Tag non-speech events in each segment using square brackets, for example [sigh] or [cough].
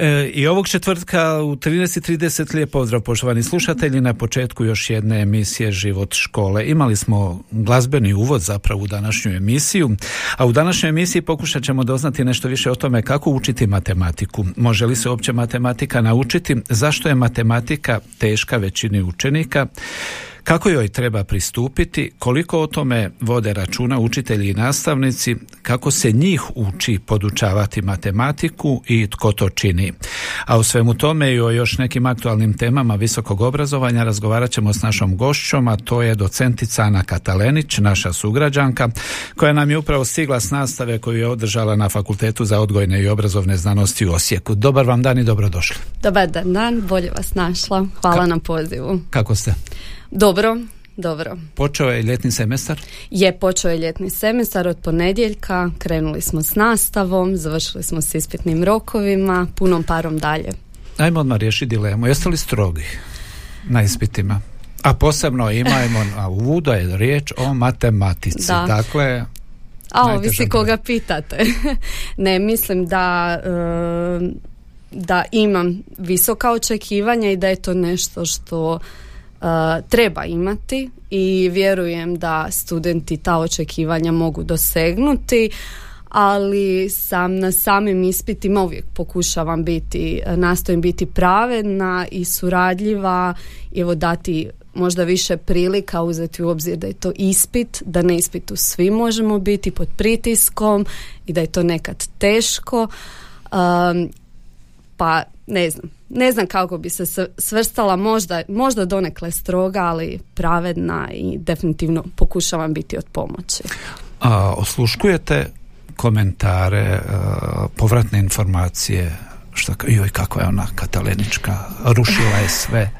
E, I ovog četvrtka u 13.30 lijep pozdrav poštovani slušatelji na početku još jedne emisije Život škole. Imali smo glazbeni uvod zapravo u današnju emisiju, a u današnjoj emisiji pokušat ćemo doznati nešto više o tome kako učiti matematiku. Može li se uopće matematika naučiti? Zašto je matematika teška većini učenika? Kako joj treba pristupiti, koliko o tome vode računa učitelji i nastavnici, kako se njih uči podučavati matematiku i tko to čini. A u svemu tome i o još nekim aktualnim temama visokog obrazovanja razgovarat ćemo s našom gošćom, a to je docentica Ana Katalenić, naša sugrađanka, koja nam je upravo stigla s nastave koju je održala na Fakultetu za odgojne i obrazovne znanosti u Osijeku. Dobar vam dan i dobrodošli. Dobar dan, bolje vas našla. Hvala na pozivu. Kako ste? Dobro, dobro. Počeo je ljetni semestar? Je, počeo je ljetni semestar od ponedjeljka, krenuli smo s nastavom, završili smo s ispitnim rokovima, punom parom dalje. Ajmo odmah riješiti dilemu. Jeste li strogi na ispitima? A posebno imajmo na uvodu je riječ o matematici. Da. Dakle, A ovisi koga pitate. [laughs] ne, mislim da e, da imam visoka očekivanja i da je to nešto što treba imati i vjerujem da studenti ta očekivanja mogu dosegnuti ali sam na samim ispitima uvijek pokušavam biti, nastojim biti pravedna i suradljiva i evo dati možda više prilika uzeti u obzir da je to ispit, da na ispitu svi možemo biti pod pritiskom i da je to nekad teško. Um, pa ne znam, ne znam kako bi se svrstala, možda, možda donekle stroga, ali pravedna i definitivno pokušavam biti od pomoći. A, osluškujete komentare, povratne informacije, što, joj kakva je ona katalenička, rušila je sve.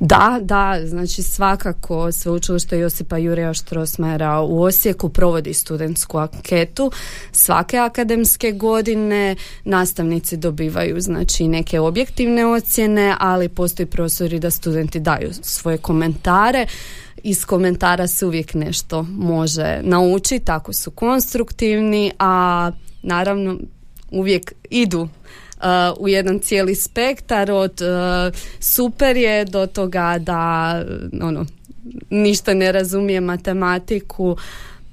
Da, da, znači svakako sveučilište Josipa Jurija Štrosmera u Osijeku provodi studentsku anketu svake akademske godine. Nastavnici dobivaju znači neke objektivne ocjene, ali postoji prostori da studenti daju svoje komentare. Iz komentara se uvijek nešto može naučiti, tako su konstruktivni, a naravno uvijek idu u jedan cijeli spektar od uh, super je do toga da ono ništa ne razumije matematiku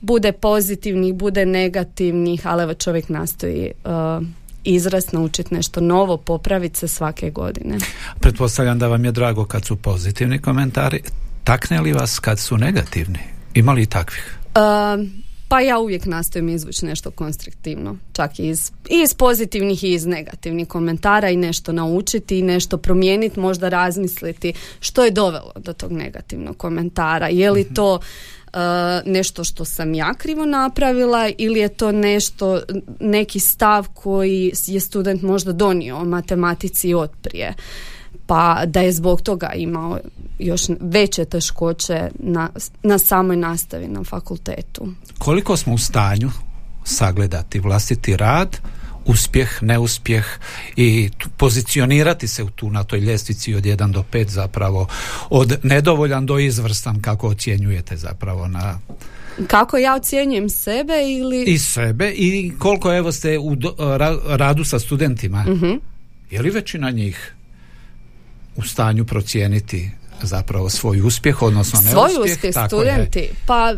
bude pozitivnih, bude negativnih, ali evo čovjek nastoji uh, izrast, naučiti nešto novo, popraviti se svake godine. Pretpostavljam da vam je drago kad su pozitivni komentari. Takne li vas kad su negativni? Ima li takvih? Uh, pa ja uvijek nastojim izvući nešto konstruktivno, čak i iz, iz pozitivnih i iz negativnih komentara i nešto naučiti i nešto promijeniti, možda razmisliti što je dovelo do tog negativnog komentara. Je li mhm. to uh, nešto što sam ja krivo napravila ili je to nešto, neki stav koji je student možda donio o matematici otprije pa da je zbog toga imao još veće teškoće na, na samoj nastavi na fakultetu. Koliko smo u stanju sagledati vlastiti rad, uspjeh, neuspjeh i pozicionirati se tu na toj ljestvici od 1 do 5 zapravo od nedovoljan do izvrstan kako ocjenjujete zapravo na kako ja ocjenjujem sebe ili... I sebe i koliko evo ste u radu sa studentima. uh Je li većina njih u stanju procijeniti zapravo svoj uspjeh, odnosno neuspjeh. Svoj uspjeh, studenti, pa...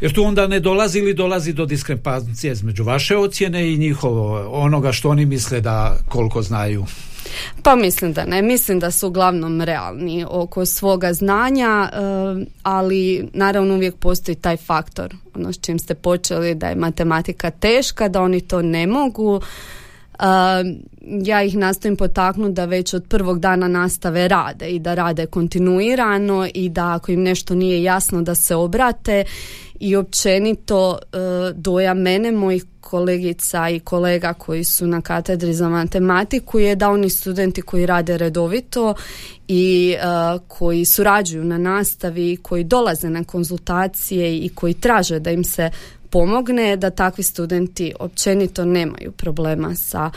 Jer tu onda ne dolazi ili dolazi do diskrepancije između vaše ocjene i njihovo, onoga što oni misle da koliko znaju. Pa mislim da ne, mislim da su uglavnom realni oko svoga znanja, eh, ali naravno uvijek postoji taj faktor, ono s čim ste počeli da je matematika teška, da oni to ne mogu, ja ih nastojim potaknuti da već od prvog dana nastave rade i da rade kontinuirano i da ako im nešto nije jasno da se obrate. I općenito e, doja mene, mojih kolegica i kolega koji su na katedri za matematiku je da oni studenti koji rade redovito i e, koji surađuju na nastavi, koji dolaze na konzultacije i koji traže da im se pomogne, da takvi studenti općenito nemaju problema sa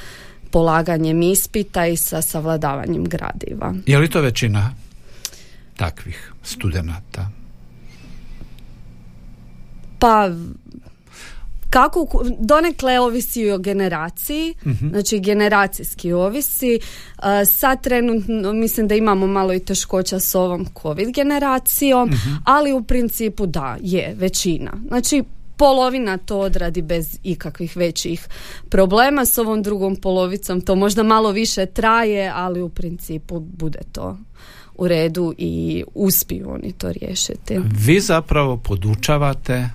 polaganjem ispita i sa savladavanjem gradiva. Je li to većina takvih studenata? Pa kako, donekle ovisi o generaciji, mhm. znači generacijski ovisi. Uh, sad trenutno mislim da imamo malo i teškoća s ovom covid generacijom, mhm. ali u principu da, je većina. Znači polovina to odradi bez ikakvih većih problema s ovom drugom polovicom to možda malo više traje ali u principu bude to u redu i uspiju oni to riješiti. Vi zapravo podučavate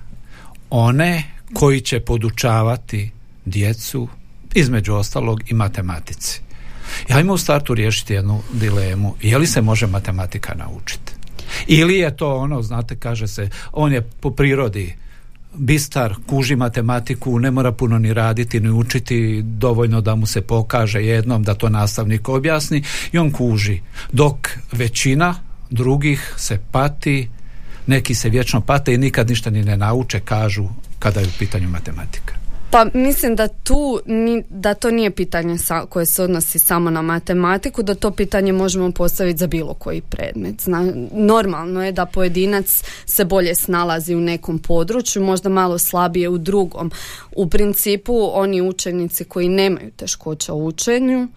one koji će podučavati djecu između ostalog i matematici. Hajmo u startu riješiti jednu dilemu. Je li se može matematika naučiti? Ili je to ono, znate, kaže se, on je po prirodi bistar, kuži matematiku, ne mora puno ni raditi, ni učiti, dovoljno da mu se pokaže jednom, da to nastavnik objasni i on kuži. Dok većina drugih se pati, neki se vječno pate i nikad ništa ni ne nauče, kažu kada je u pitanju matematika. Pa mislim da tu da to nije pitanje koje se odnosi samo na matematiku, da to pitanje možemo postaviti za bilo koji predmet. Zna, normalno je da pojedinac se bolje snalazi u nekom području, možda malo slabije u drugom. U principu oni učenici koji nemaju teškoća u učenju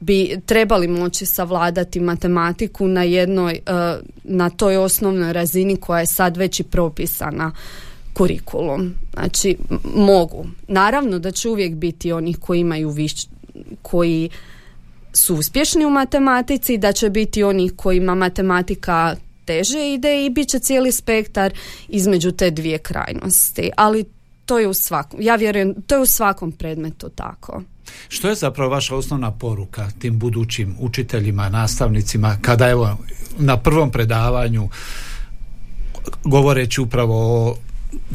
bi trebali moći savladati matematiku na jednoj e, na toj osnovnoj razini koja je sad već i propisana kurikulum. Znači, mogu. Naravno da će uvijek biti onih koji imaju viš, koji su uspješni u matematici, da će biti onih kojima matematika teže ide i bit će cijeli spektar između te dvije krajnosti. Ali to je u svakom, ja vjerujem, to je u svakom predmetu tako. Što je zapravo vaša osnovna poruka tim budućim učiteljima, nastavnicima, kada evo na prvom predavanju govoreći upravo o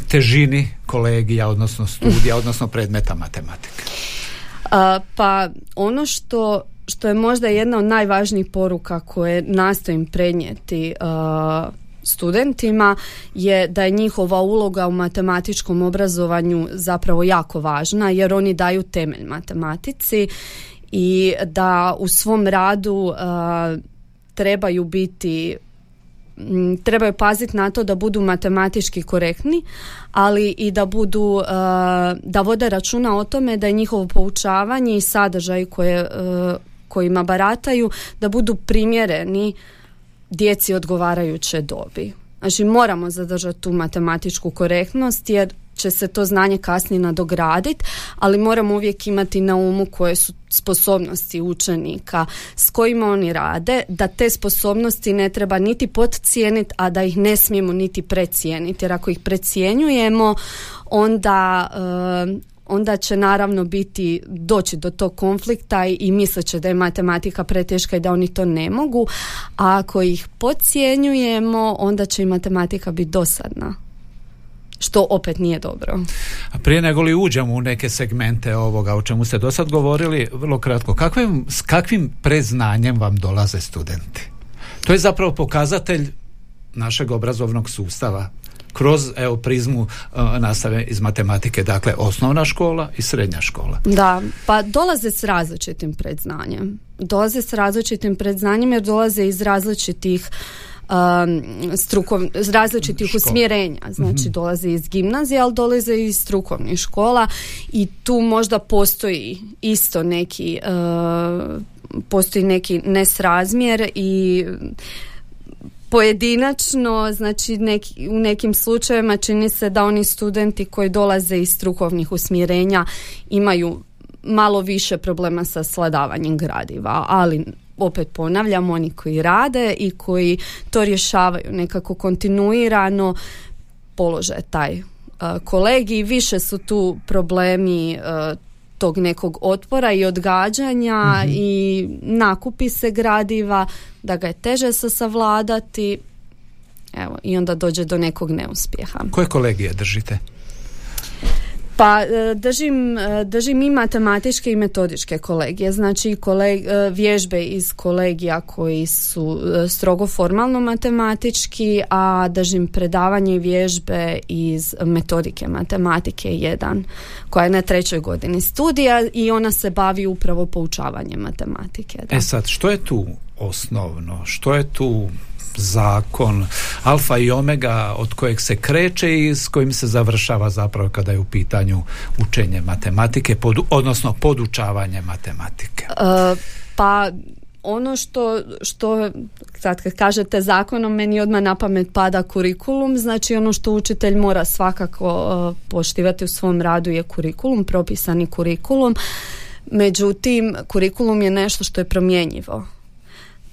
težini kolegija, odnosno studija, odnosno predmeta matematike? pa ono što što je možda jedna od najvažnijih poruka koje nastojim prenijeti studentima je da je njihova uloga u matematičkom obrazovanju zapravo jako važna jer oni daju temelj matematici i da u svom radu trebaju biti trebaju paziti na to da budu matematički korektni, ali i da budu da vode računa o tome da je njihovo poučavanje i sadržaj koje, kojima barataju da budu primjereni djeci odgovarajuće dobi. Znači moramo zadržati tu matematičku korektnost jer će se to znanje kasnije nadograditi, ali moramo uvijek imati na umu koje su sposobnosti učenika s kojima oni rade, da te sposobnosti ne treba niti podcijeniti, a da ih ne smijemo niti precijeniti, jer ako ih precijenjujemo, onda onda će naravno biti doći do tog konflikta i, mislit će da je matematika preteška i da oni to ne mogu, a ako ih podcjenjujemo onda će i matematika biti dosadna što opet nije dobro. A prije nego li uđemo u neke segmente ovoga o čemu ste do sad govorili, vrlo kratko, kakvim, s kakvim preznanjem vam dolaze studenti? To je zapravo pokazatelj našeg obrazovnog sustava kroz evo prizmu uh, nastave iz matematike, dakle osnovna škola i srednja škola. Da, pa dolaze s različitim predznanjem. Dolaze s različitim predznanjem jer dolaze iz različitih um, strukov, različitih usmjerenja. Znači mhm. dolaze iz gimnazije, ali dolaze iz strukovnih škola i tu možda postoji isto neki uh, postoji neki nesrazmjer i pojedinačno, znači neki, u nekim slučajevima čini se da oni studenti koji dolaze iz strukovnih usmjerenja imaju malo više problema sa sladavanjem gradiva, ali opet ponavljam, oni koji rade i koji to rješavaju nekako kontinuirano polože taj uh, kolegi, više su tu problemi uh, tog nekog otpora i odgađanja mhm. i nakupi se gradiva, da ga je teže se savladati evo, i onda dođe do nekog neuspjeha. Koje kolegije držite? Pa e, držim, e, držim i matematičke i metodičke kolegije, znači koleg, e, vježbe iz kolegija koji su strogo formalno matematički, a držim predavanje i vježbe iz metodike matematike jedan koja je na trećoj godini studija i ona se bavi upravo poučavanjem matematike. Da. E sad, što je tu osnovno? Što je tu zakon alfa i omega od kojeg se kreće i s kojim se završava zapravo kada je u pitanju učenje matematike, pod, odnosno podučavanje matematike. Uh, pa ono što, što sad kad kažete zakonom meni odmah na pamet pada kurikulum. Znači ono što učitelj mora svakako uh, poštivati u svom radu je kurikulum, propisani kurikulum. Međutim kurikulum je nešto što je promjenjivo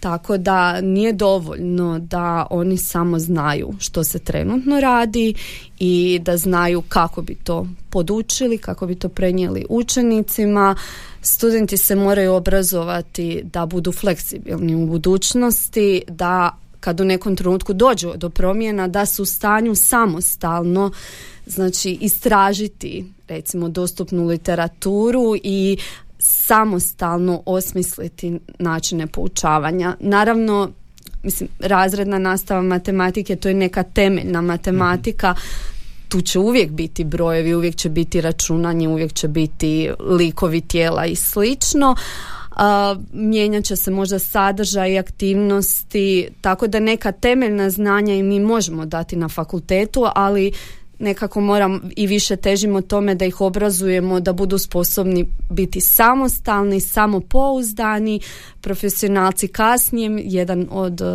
tako da nije dovoljno da oni samo znaju što se trenutno radi i da znaju kako bi to podučili, kako bi to prenijeli učenicima. Studenti se moraju obrazovati da budu fleksibilni u budućnosti, da kad u nekom trenutku dođu do promjena da su u stanju samostalno znači istražiti recimo dostupnu literaturu i samostalno osmisliti načine poučavanja. Naravno, mislim, razredna nastava matematike, to je neka temeljna matematika, tu će uvijek biti brojevi, uvijek će biti računanje, uvijek će biti likovi tijela i slično. A, mijenjat će se možda sadržaj i aktivnosti, tako da neka temeljna znanja i mi možemo dati na fakultetu, ali nekako moram i više težimo tome da ih obrazujemo da budu sposobni biti samostalni, samopouzdani, profesionalci kasnije. Jedan od uh,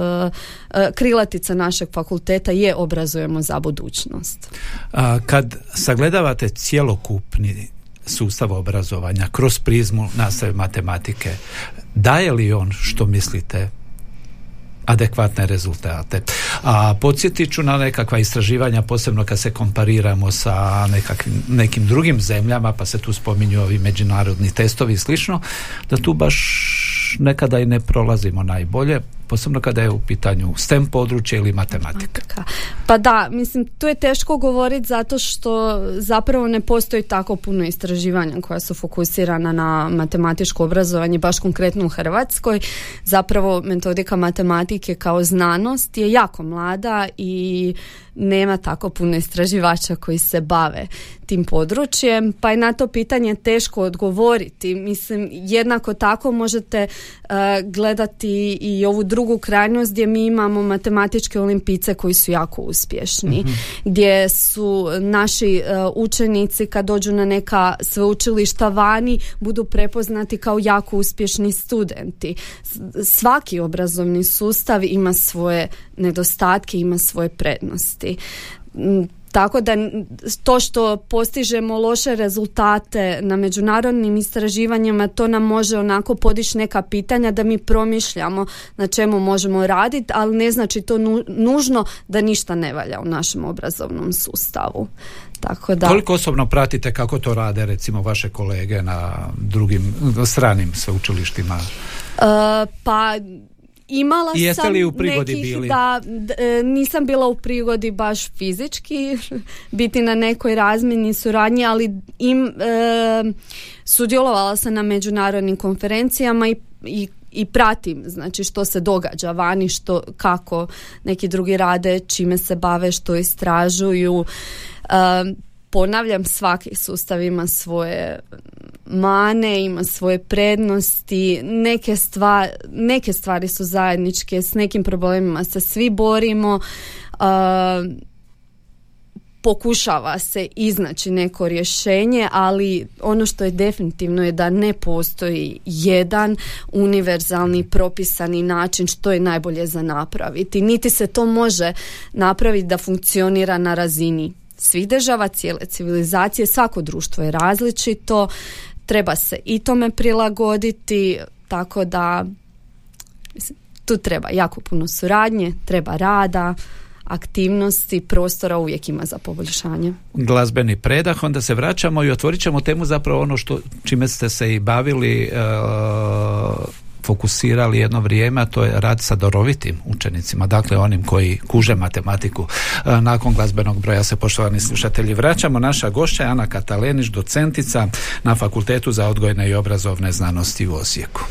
krilatica našeg fakulteta je obrazujemo za budućnost. A, kad sagledavate cjelokupni sustav obrazovanja kroz prizmu nastave matematike, daje li on što mislite adekvatne rezultate. A podsjetit ću na nekakva istraživanja, posebno kad se kompariramo sa nekakvim, nekim drugim zemljama, pa se tu spominju ovi međunarodni testovi i slično, da tu baš nekada i ne prolazimo najbolje, posebno kada je u pitanju STEM područje ili matematika. Pa da, mislim, tu je teško govoriti zato što zapravo ne postoji tako puno istraživanja koja su fokusirana na matematičko obrazovanje, baš konkretno u Hrvatskoj. Zapravo metodika matematike kao znanost je jako mlada i nema tako puno istraživača koji se bave tim područjem, pa je na to pitanje teško odgovoriti. Mislim, jednako tako možete uh, gledati i ovu drugu krajnost gdje mi imamo matematičke olimpice koji su jako uspješni, mhm. gdje su naši uh, učenici kad dođu na neka sveučilišta vani budu prepoznati kao jako uspješni studenti. Svaki obrazovni sustav ima svoje nedostatke, ima svoje prednosti. Mm, tako da to što postižemo loše rezultate na međunarodnim istraživanjima, to nam može onako podići neka pitanja da mi promišljamo na čemu možemo raditi, ali ne znači to nužno da ništa ne valja u našem obrazovnom sustavu. Tako da... Koliko osobno pratite kako to rade recimo vaše kolege na drugim stranim sveučilištima? Uh, pa Imala I jeste sam li u prigodi nekih, bili? da e, nisam bila u prigodi baš fizički [laughs] biti na nekoj razmjeni suradnji, ali im e, sudjelovala sam na međunarodnim konferencijama i, i i pratim znači što se događa vani što kako neki drugi rade čime se bave što istražuju e, ponavljam svaki sustav ima svoje mane, ima svoje prednosti, neke, stvari, neke stvari su zajedničke, s nekim problemima se svi borimo, pokušava se iznaći neko rješenje, ali ono što je definitivno je da ne postoji jedan univerzalni propisani način što je najbolje za napraviti. Niti se to može napraviti da funkcionira na razini svih država, cijele civilizacije, svako društvo je različito, treba se i tome prilagoditi, tako da tu treba jako puno suradnje, treba rada, aktivnosti, prostora uvijek ima za poboljšanje. Glazbeni predah, onda se vraćamo i otvorit ćemo temu zapravo ono što čime ste se i bavili fokusirali jedno vrijeme, a to je rad sa dorovitim učenicima, dakle onim koji kuže matematiku. E, nakon glazbenog broja se, poštovani slušatelji, vraćamo. Naša gošća je Ana Katalenić, docentica na Fakultetu za odgojne i obrazovne znanosti u Osijeku.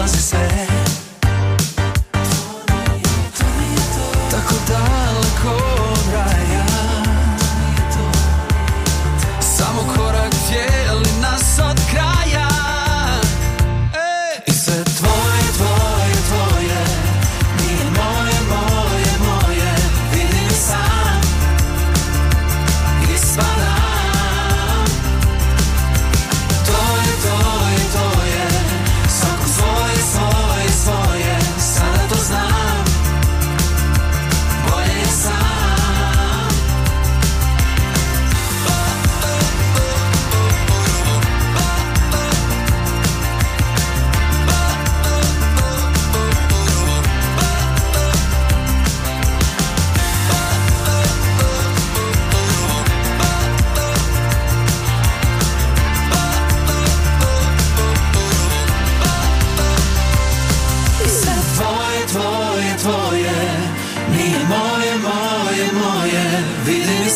doce certa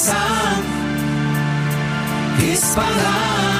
sam jest Panem.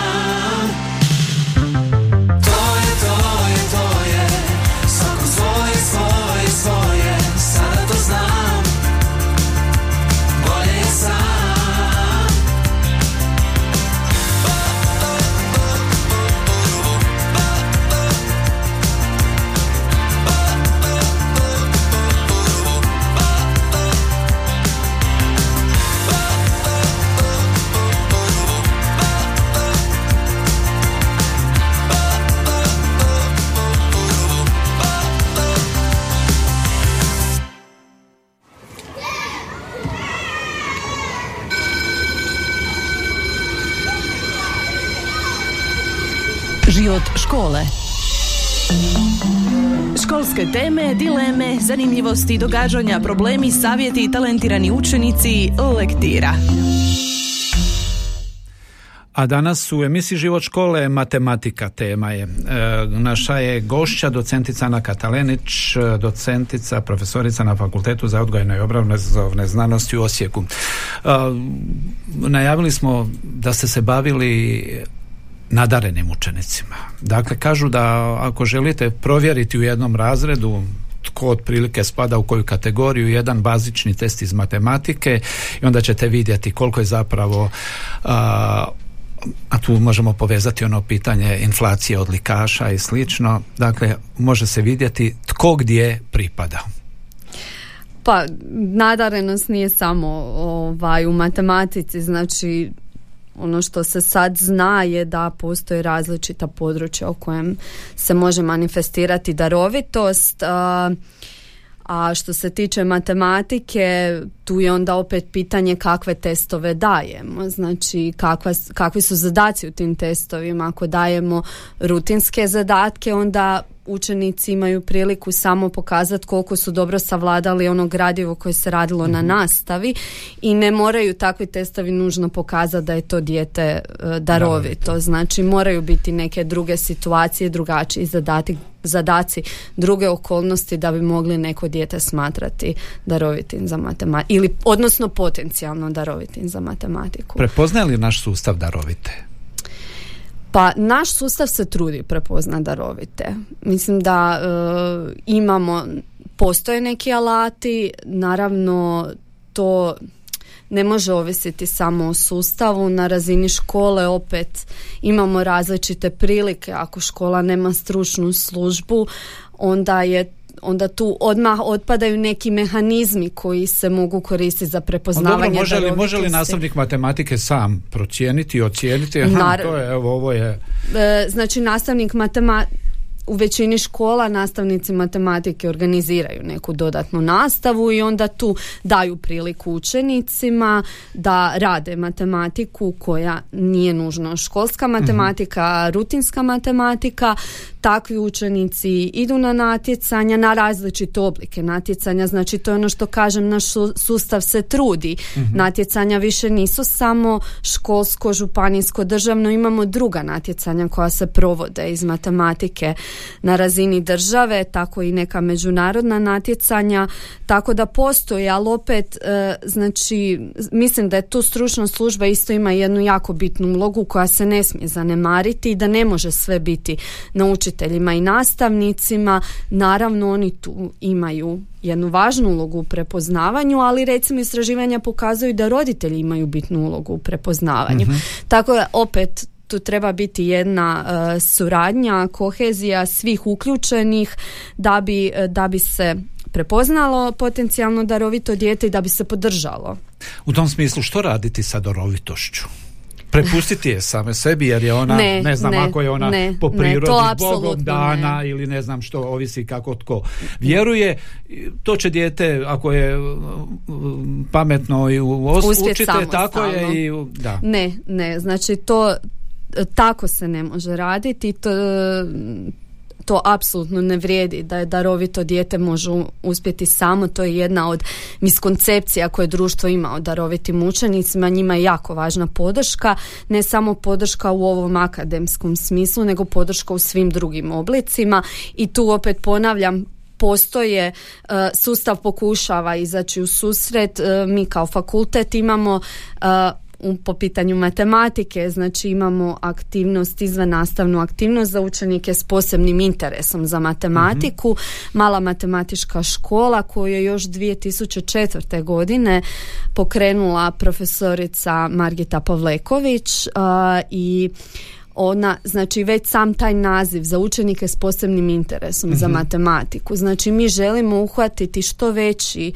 Školske teme, dileme, zanimljivosti, događanja, problemi, savjeti, talentirani učenici, lektira. A danas u emisiji Život škole matematika tema je. E, naša je gošća docentica Ana Katalenić, docentica, profesorica na Fakultetu za odgojne i obrazovne znanosti u Osijeku. E, najavili smo da ste se bavili nadarenim učenicima. Dakle, kažu da ako želite provjeriti u jednom razredu tko otprilike spada u koju kategoriju, jedan bazični test iz matematike i onda ćete vidjeti koliko je zapravo a, a tu možemo povezati ono pitanje inflacije odlikaša i slično. Dakle, može se vidjeti tko gdje pripada. Pa, nadarenost nije samo ovaj, u matematici, znači ono što se sad zna je da postoje različita područja u kojem se može manifestirati darovitost. A što se tiče matematike, tu je onda opet pitanje kakve testove dajemo. Znači, kakva, kakvi su zadaci u tim testovima. Ako dajemo rutinske zadatke, onda učenici imaju priliku samo pokazati koliko su dobro savladali ono gradivo koje se radilo na mhm. nastavi i ne moraju takvi testovi nužno pokazati da je to dijete e, darovito. Znači moraju biti neke druge situacije, drugačiji zadati, zadaci, druge okolnosti da bi mogli neko dijete smatrati darovitim za matematiku ili odnosno potencijalno darovitim za matematiku. Prepoznaje li naš sustav darovite? Pa naš sustav se trudi prepozna darovite. Mislim da e, imamo, postoje neki alati, naravno to ne može ovisiti samo o sustavu. Na razini škole opet imamo različite prilike. Ako škola nema stručnu službu, onda je onda tu odmah otpadaju neki mehanizmi koji se mogu koristiti za prepoznavanje dobro, može li, može li nastavnik matematike sam procijeniti i ocijeniti? Aha, to je, evo, ovo je... E, znači, nastavnik matematike u većini škola nastavnici matematike organiziraju neku dodatnu nastavu i onda tu daju priliku učenicima da rade matematiku koja nije nužno školska matematika, rutinska matematika. Takvi učenici idu na natjecanja, na različite oblike natjecanja, znači to je ono što kažem, naš sustav se trudi. Mhm. Natjecanja više nisu samo školsko, županijsko, državno, imamo druga natjecanja koja se provode iz matematike na razini države, tako i neka međunarodna natjecanja, tako da postoji, ali opet e, znači mislim da je tu stručna služba isto ima jednu jako bitnu ulogu koja se ne smije zanemariti i da ne može sve biti na učiteljima i nastavnicima. Naravno oni tu imaju jednu važnu ulogu u prepoznavanju, ali recimo istraživanja pokazuju da roditelji imaju bitnu ulogu u prepoznavanju. mm Tako da opet tu treba biti jedna uh, suradnja, kohezija svih uključenih da bi, e, da bi se prepoznalo potencijalno darovito dijete i da bi se podržalo. U tom smislu što raditi sa darovitošću? Prepustiti je same sebi jer je ona ne, ne znam ako je ona po prirodi bogom dana ili ne znam što ovisi kako tko vjeruje to će dijete ako je pametno i učite tako je i da. Ne, ne, znači to tako se ne može raditi to, to apsolutno ne vrijedi da je darovito dijete može uspjeti samo to je jedna od miskoncepcija koje društvo ima o darovitim učenicima. Njima je jako važna podrška ne samo podrška u ovom akademskom smislu nego podrška u svim drugim oblicima. I tu opet ponavljam postoje e, sustav pokušava izaći u susret. E, mi kao fakultet imamo uh, po pitanju matematike, znači imamo aktivnost, izvan nastavnu aktivnost za učenike s posebnim interesom za matematiku, mhm. mala matematička škola koju je još 2004. godine pokrenula profesorica Margita Pavleković i ona, znači već sam taj naziv za učenike s posebnim interesom za mhm. matematiku. Znači mi želimo uhvatiti što veći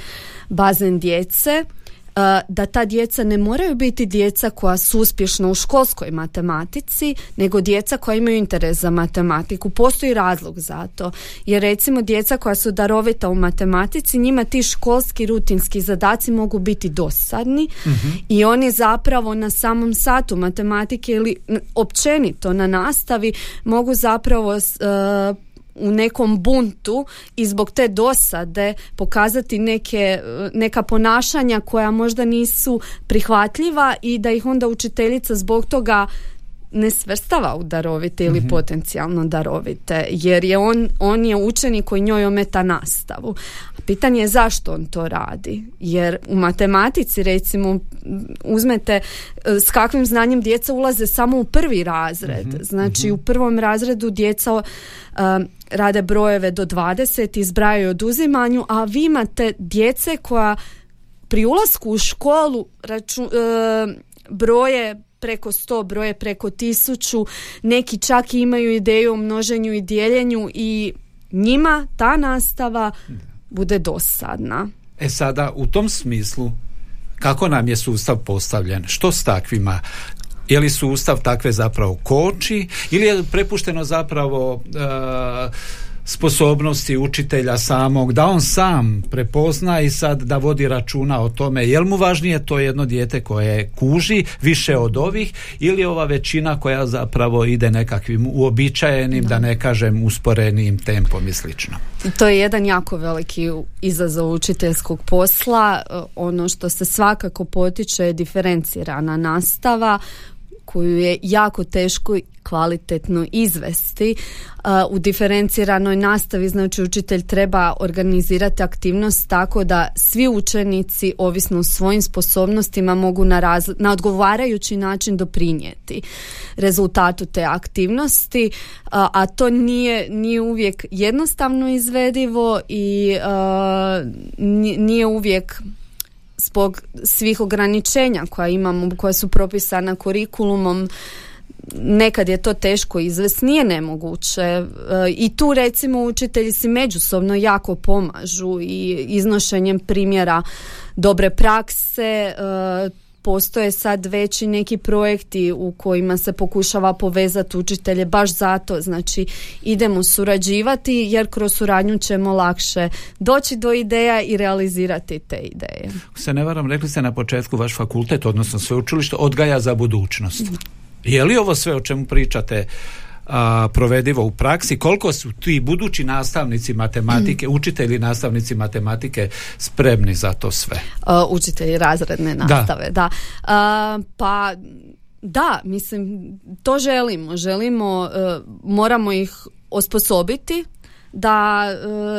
bazen djece da ta djeca ne moraju biti djeca koja su uspješna u školskoj matematici, nego djeca koja imaju interes za matematiku. Postoji razlog za to. Jer recimo djeca koja su darovita u matematici, njima ti školski rutinski zadaci mogu biti dosadni mhm. i oni zapravo na samom satu matematike ili općenito na nastavi mogu zapravo u nekom buntu i zbog te dosade pokazati neke, neka ponašanja koja možda nisu prihvatljiva i da ih onda učiteljica zbog toga ne svrstava u darovite ili mm potencijalno darovite jer je on, on je učenik koji njoj ometa nastavu. Pitanje je zašto on to radi jer u matematici recimo uzmete e, s kakvim znanjem djeca ulaze samo u prvi razred. Mhm, znači mhm. u prvom razredu djeca uh, rade brojeve do 20 izbrajaju oduzimanju, a vi imate djece koja pri ulasku u školu raču, e, broje preko sto broje preko tisuću, neki čak imaju ideju o množenju i dijeljenju i njima ta nastava bude dosadna. E sada u tom smislu kako nam je sustav postavljen? Što s takvima? Je li sustav takve zapravo koči ili je prepušteno zapravo uh, sposobnosti učitelja samog, da on sam prepozna i sad da vodi računa o tome jel mu važnije to jedno dijete koje kuži više od ovih ili ova većina koja zapravo ide nekakvim uobičajenim, da, da ne kažem usporenim tempom i slično. To je jedan jako veliki izazov učiteljskog posla. Ono što se svakako potiče je diferencirana nastava koju je jako teško kvalitetno izvesti u diferenciranoj nastavi. Znači učitelj treba organizirati aktivnost tako da svi učenici ovisno o svojim sposobnostima mogu na, na odgovarajući način doprinijeti rezultatu te aktivnosti a, to nije, nije uvijek jednostavno izvedivo i nije uvijek zbog svih ograničenja koja imamo, koja su propisana kurikulumom nekad je to teško izvesti, nije nemoguće. E, i tu recimo učitelji si međusobno jako pomažu i iznošenjem primjera dobre prakse e, postoje sad veći neki projekti u kojima se pokušava povezati učitelje baš zato, znači idemo surađivati jer kroz suradnju ćemo lakše doći do ideja i realizirati te ideje. Se ne varam, rekli ste na početku vaš fakultet, odnosno sveučilište, odgaja za budućnost. Je li ovo sve o čemu pričate a, provedivo u praksi, koliko su ti budući nastavnici matematike, mm. učitelji nastavnici matematike spremni za to sve? učitelji razredne nastave, da. da. pa da, mislim, to želimo. Želimo, e, moramo ih osposobiti da,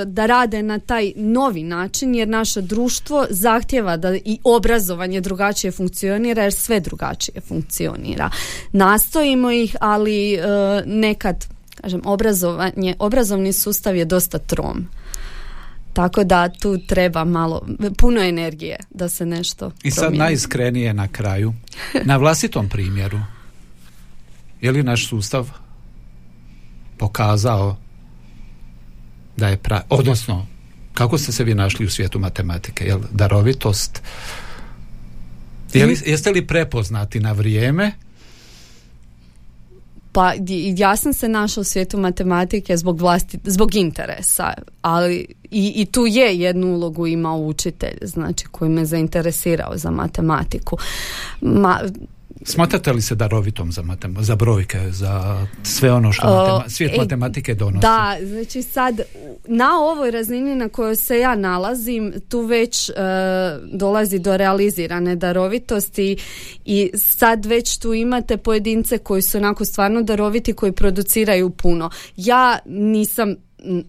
e, da rade na taj novi način jer naše društvo zahtjeva da i obrazovanje drugačije funkcionira jer sve drugačije funkcionira. Nastojimo ih, ali e, nekad kažem obrazovanje, obrazovni sustav je dosta trom. Tako da tu treba malo, puno energije da se nešto I sad najiskrenije na kraju, na vlastitom primjeru, je li naš sustav pokazao da je pra... odnosno kako ste se vi našli u svijetu matematike jel darovitost? Je jeste li prepoznati na vrijeme? Pa ja sam se našla u svijetu matematike zbog vlasti, zbog interesa, ali i, i tu je jednu ulogu imao učitelj, znači koji me zainteresirao za matematiku. Ma, Smatrate li se darovitom za, matem za brojke, za sve ono što matema svijet e, matematike donosi? Da, znači sad na ovoj razini na kojoj se ja nalazim tu već e, dolazi do realizirane darovitosti i sad već tu imate pojedince koji su onako stvarno daroviti koji produciraju puno. Ja nisam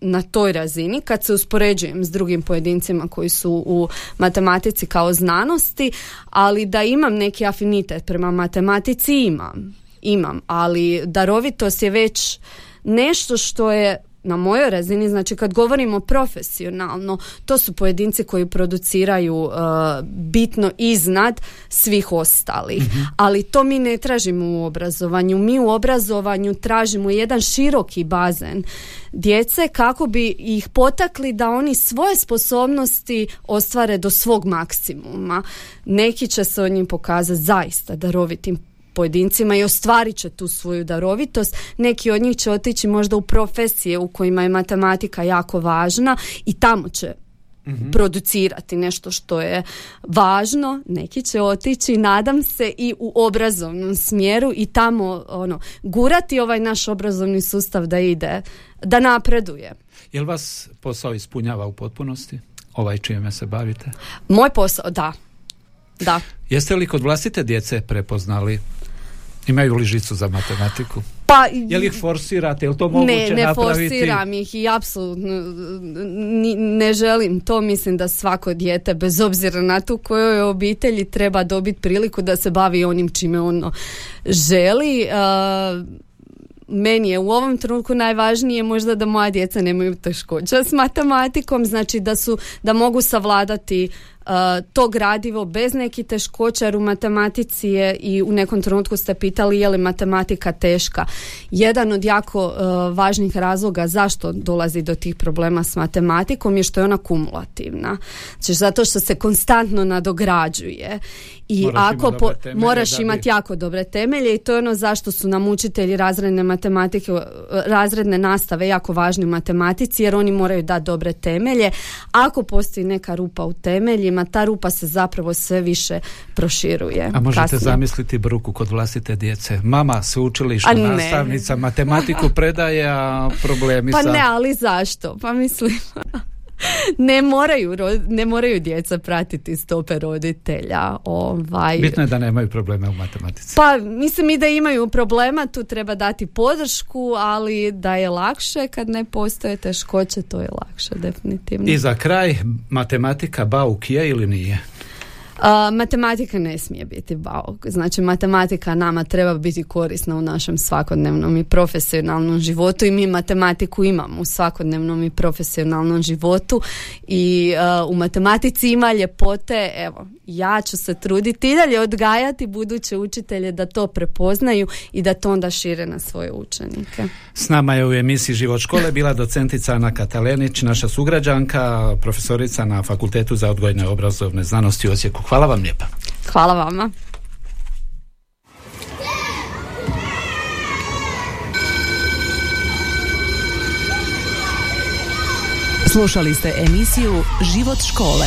na toj razini kad se uspoređujem s drugim pojedincima koji su u matematici kao znanosti, ali da imam neki afinitet prema matematici imam. Imam, ali darovitost je već nešto što je na mojoj razini, znači kad govorimo profesionalno, to su pojedinci koji produciraju uh, bitno iznad svih ostalih. Mhm. Ali to mi ne tražimo u obrazovanju. Mi u obrazovanju tražimo jedan široki bazen djece kako bi ih potakli da oni svoje sposobnosti ostvare do svog maksimuma. Neki će se od njih pokazati zaista darovitim pojedincima i ostvarit će tu svoju darovitost. Neki od njih će otići možda u profesije u kojima je matematika jako važna i tamo će mhm. producirati nešto što je važno, neki će otići nadam se i u obrazovnom smjeru i tamo ono gurati ovaj naš obrazovni sustav da ide, da napreduje. Jel vas posao ispunjava u potpunosti? Ovaj čime se bavite? Moj posao, da. Da. Jeste li kod vlastite djece prepoznali Imaju li žicu za matematiku? Pa, je li ih forsirate, je li to moguće ne, ne napraviti? Ne, forsiram ih i apsolutno ne želim to. Mislim da svako dijete, bez obzira na tu kojoj obitelji, treba dobiti priliku da se bavi onim čime ono želi. meni je u ovom trenutku najvažnije možda da moja djeca nemaju teškoća s matematikom, znači da su da mogu savladati to gradivo bez nekih teškoća jer u matematici je i u nekom trenutku ste pitali je li matematika teška. Jedan od jako uh, važnih razloga zašto dolazi do tih problema s matematikom je što je ona kumulativna. Znači zato što se konstantno nadograđuje i moraš ako po, moraš imati jako dobre temelje i to je ono zašto su nam učitelji razredne matematike, razredne nastave jako važni u matematici jer oni moraju dati dobre temelje. Ako postoji neka rupa u temeljima, ta rupa se zapravo sve više proširuje. A možete zamisliti bruku kod vlastite djece. Mama sveučilišna nastavnica, matematiku predaje, a problemi pa sa... Pa ne, ali zašto? Pa mislim... [laughs] ne moraju, ne moraju djeca pratiti stope roditelja. Ovaj. Bitno je da nemaju problema u matematici. Pa mislim i da imaju problema, tu treba dati podršku, ali da je lakše kad ne postoje teškoće, to je lakše definitivno. I za kraj, matematika bauk je ili nije? Matematika ne smije biti bauk. Znači matematika nama treba biti korisna u našem svakodnevnom i profesionalnom životu i mi matematiku imamo u svakodnevnom i profesionalnom životu i u matematici ima ljepote. Evo, ja ću se truditi i dalje odgajati buduće učitelje da to prepoznaju i da to onda šire na svoje učenike. S nama je u emisiji Život škole bila docentica Ana Katalenić, naša sugrađanka, profesorica na Fakultetu za odgojne obrazovne znanosti u Osijeku. Hvala vam lijepa. Hvala vama. Slušali ste emisiju Život škole.